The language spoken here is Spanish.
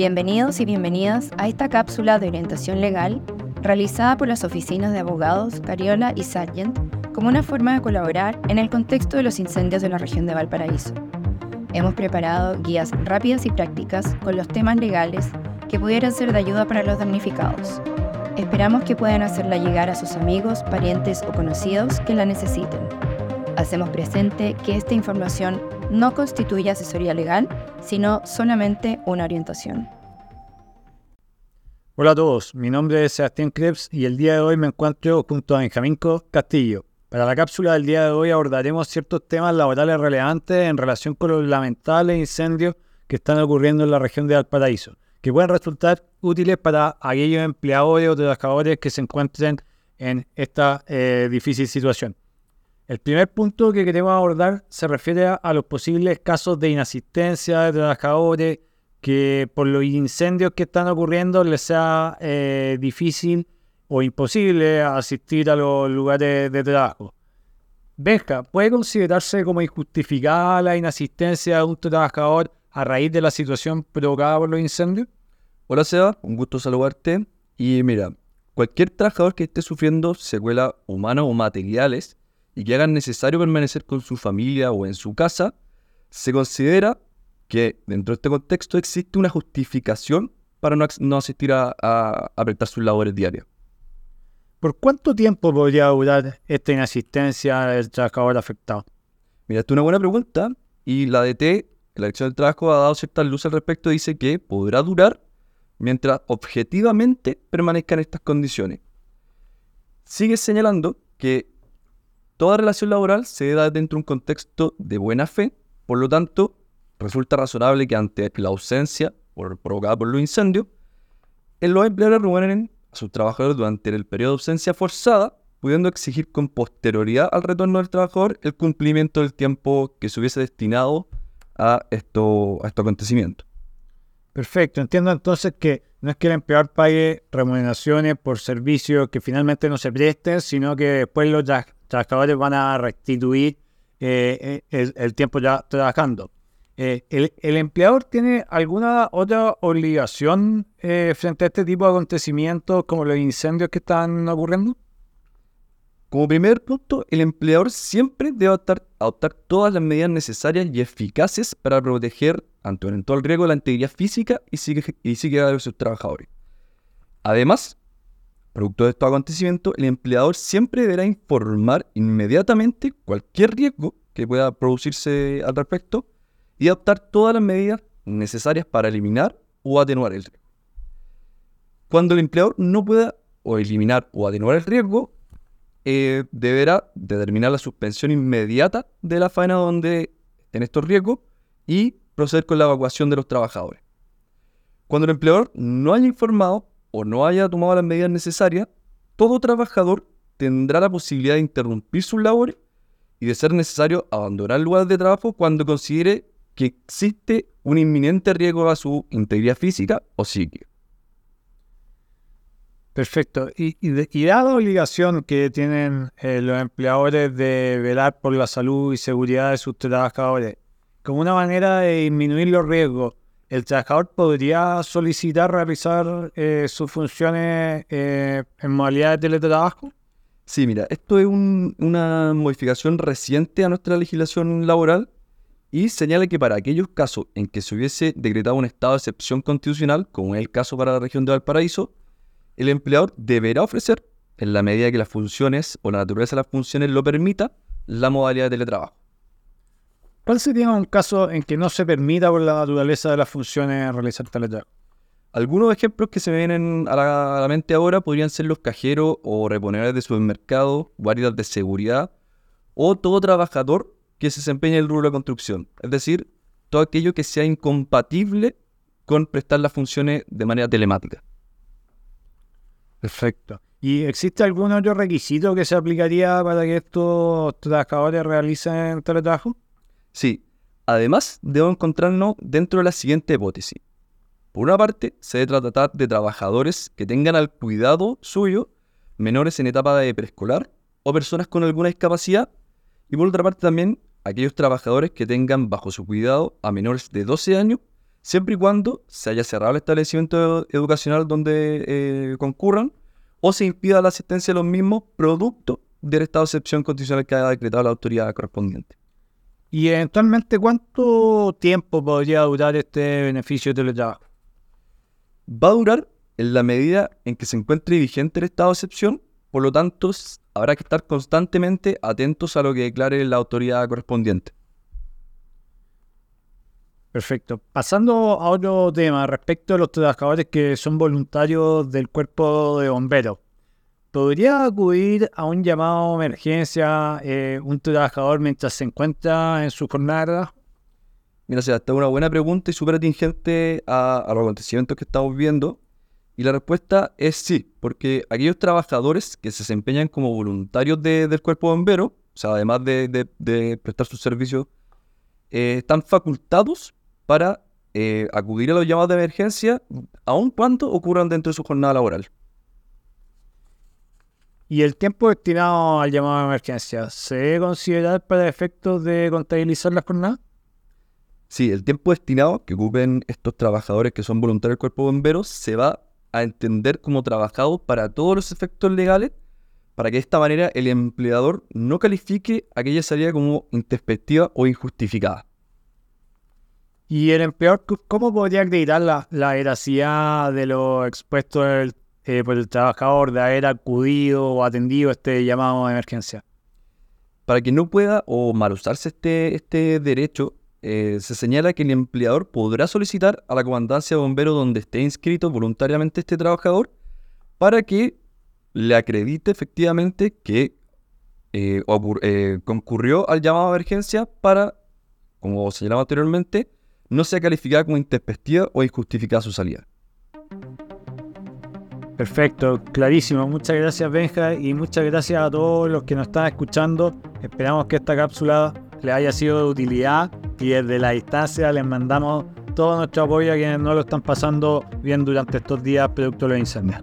Bienvenidos y bienvenidas a esta cápsula de orientación legal realizada por las oficinas de abogados Cariola y Sargent como una forma de colaborar en el contexto de los incendios de la región de Valparaíso. Hemos preparado guías rápidas y prácticas con los temas legales que pudieran ser de ayuda para los damnificados. Esperamos que puedan hacerla llegar a sus amigos, parientes o conocidos que la necesiten. Hacemos presente que esta información no constituye asesoría legal, sino solamente una orientación. Hola a todos, mi nombre es Sebastián Krebs y el día de hoy me encuentro junto a Benjamín Castillo. Para la cápsula del día de hoy abordaremos ciertos temas laborales relevantes en relación con los lamentables incendios que están ocurriendo en la región de Valparaíso, que pueden resultar útiles para aquellos empleadores o trabajadores que se encuentren en esta eh, difícil situación. El primer punto que queremos abordar se refiere a, los posibles casos de inasistencia de trabajadores que por los incendios que están ocurriendo les sea eh, difícil o imposible asistir a los lugares de trabajo. Benja, ¿puede considerarse como injustificada la inasistencia de un trabajador a raíz de la situación provocada por los incendios? Hola Seba, un gusto saludarte. Y mira, cualquier trabajador que esté sufriendo secuelas humanas o materiales y que hagan necesario permanecer con su familia o en su casa, se considera que dentro de este contexto existe una justificación para no, asistir a, a, prestar sus labores diarias. ¿Por cuánto tiempo podría durar esta inasistencia del trabajador afectado? Mira, esta es una buena pregunta y la DT, la Dirección del Trabajo, ha dado cierta luz al respecto. Dice que podrá durar mientras objetivamente permanezcan estas condiciones. Sigue señalando que Toda relación laboral se da dentro de un contexto de buena fe, por lo tanto, resulta razonable que ante la ausencia provocada por los incendios, los empleadores remuneren a sus trabajadores durante el periodo de ausencia forzada, pudiendo exigir con posterioridad al retorno del trabajador el cumplimiento del tiempo que se hubiese destinado a, esto, a estos acontecimientos. Perfecto, entiendo entonces que no es que el empleador pague remuneraciones por servicios que finalmente no se presten, sino que después los trabajadores van a restituir eh, eh, el, tiempo ya trabajando. Eh, el, empleador tiene alguna otra obligación frente a este tipo de acontecimientos como los incendios que están ocurriendo? Como primer punto, el empleador siempre debe adoptar, todas las medidas necesarias y eficaces para proteger ante un eventual riesgo la integridad física y psíquica de sus trabajadores. Además, Producto de estos acontecimientos, el empleador siempre deberá informar inmediatamente cualquier riesgo que pueda producirse al respecto y adoptar todas las medidas necesarias para eliminar o atenuar el riesgo. Cuando el empleador no pueda o eliminar o atenuar el riesgo, eh, deberá determinar la suspensión inmediata de la faena donde estén estos riesgos y proceder con la evacuación de los trabajadores. Cuando el empleador no haya informado o no haya tomado las medidas necesarias, todo trabajador tendrá la posibilidad de interrumpir sus labores y de ser necesario abandonar el lugar de trabajo cuando considere que existe un inminente riesgo a su integridad física o psíquica. Perfecto. Y, y, dada la obligación que tienen eh, los empleadores de velar por la salud y seguridad de sus trabajadores, como una manera de disminuir los riesgos, ¿el trabajador podría solicitar realizar eh, sus funciones eh, en modalidad de teletrabajo? Sí, mira, esto es una modificación reciente a nuestra legislación laboral y señala que para aquellos casos en que se hubiese decretado un estado de excepción constitucional, como es el caso para la región de Valparaíso, el empleador deberá ofrecer, en la medida que las funciones o la naturaleza de las funciones lo permita, la modalidad de teletrabajo. ¿Cuál sería un caso en que no se permita por la naturaleza de las funciones realizar teletrabajo? Algunos ejemplos que se vienen a la, mente ahora podrían ser los cajeros o reponedores de supermercado, guardias de seguridad o todo trabajador que se desempeñe en el rubro de construcción. Es decir, todo aquello que sea incompatible con prestar las funciones de manera telemática. Perfecto. ¿Y existe algún otro requisito que se aplicaría para que estos trabajadores realicen teletrabajo? Sí, además debo encontrarnos dentro de la siguiente hipótesis. Por una parte, se debe tratar de trabajadores que tengan al cuidado suyo menores en etapa de preescolar o personas con alguna discapacidad. Y por otra parte también aquellos trabajadores que tengan bajo su cuidado a menores de 12 años siempre y cuando se haya cerrado el establecimiento educacional donde eh, concurran o se impida la asistencia de los mismos producto del estado de excepción constitucional que haya decretado la autoridad correspondiente. ¿Y eventualmente cuánto tiempo podría durar este beneficio de teletrabajo? Va a durar en la medida en que se encuentre vigente el estado de excepción, por lo tanto habrá que estar constantemente atentos a lo que declare la autoridad correspondiente. Perfecto. Pasando a otro tema respecto a los trabajadores que son voluntarios del cuerpo de bomberos. ¿Podría acudir a un llamado de emergencia eh, un trabajador mientras se encuentra en su jornada? Mira, esta es una buena pregunta y súper atingente a, los acontecimientos que estamos viendo. Y la respuesta es sí, porque aquellos trabajadores que se desempeñan como voluntarios del cuerpo de bomberos, o sea, además de, prestar sus servicios, eh, están facultados para eh, acudir a los llamados de emergencia, aun cuando ocurran dentro de su jornada laboral. ¿Y el tiempo destinado al llamado de emergencia se debe considerar para efectos de contabilizar la jornada? Sí, el tiempo destinado que ocupen estos trabajadores que son voluntarios del cuerpo de bomberos se va a entender como trabajado para todos los efectos legales, para que de esta manera el empleador no califique aquella salida como introspectiva o injustificada. ¿Y el empleador cómo podría acreditar la, la veracidad de lo expuesto eh, por el trabajador de haber acudido o atendido este llamado de emergencia? Para que no pueda o mal usarse este, este derecho, eh, se señala que el empleador podrá solicitar a la comandancia de bomberos donde esté inscrito voluntariamente este trabajador para que le acredite efectivamente que eh, concurrió al llamado de emergencia para, como señalaba anteriormente, no sea calificada como intempestiva o injustificada su salida. Perfecto, clarísimo. Muchas gracias Benja y muchas gracias a todos los que nos están escuchando. Esperamos que esta cápsula les haya sido de utilidad y desde la distancia les mandamos todo nuestro apoyo a quienes no lo están pasando bien durante estos días producto de los incendios.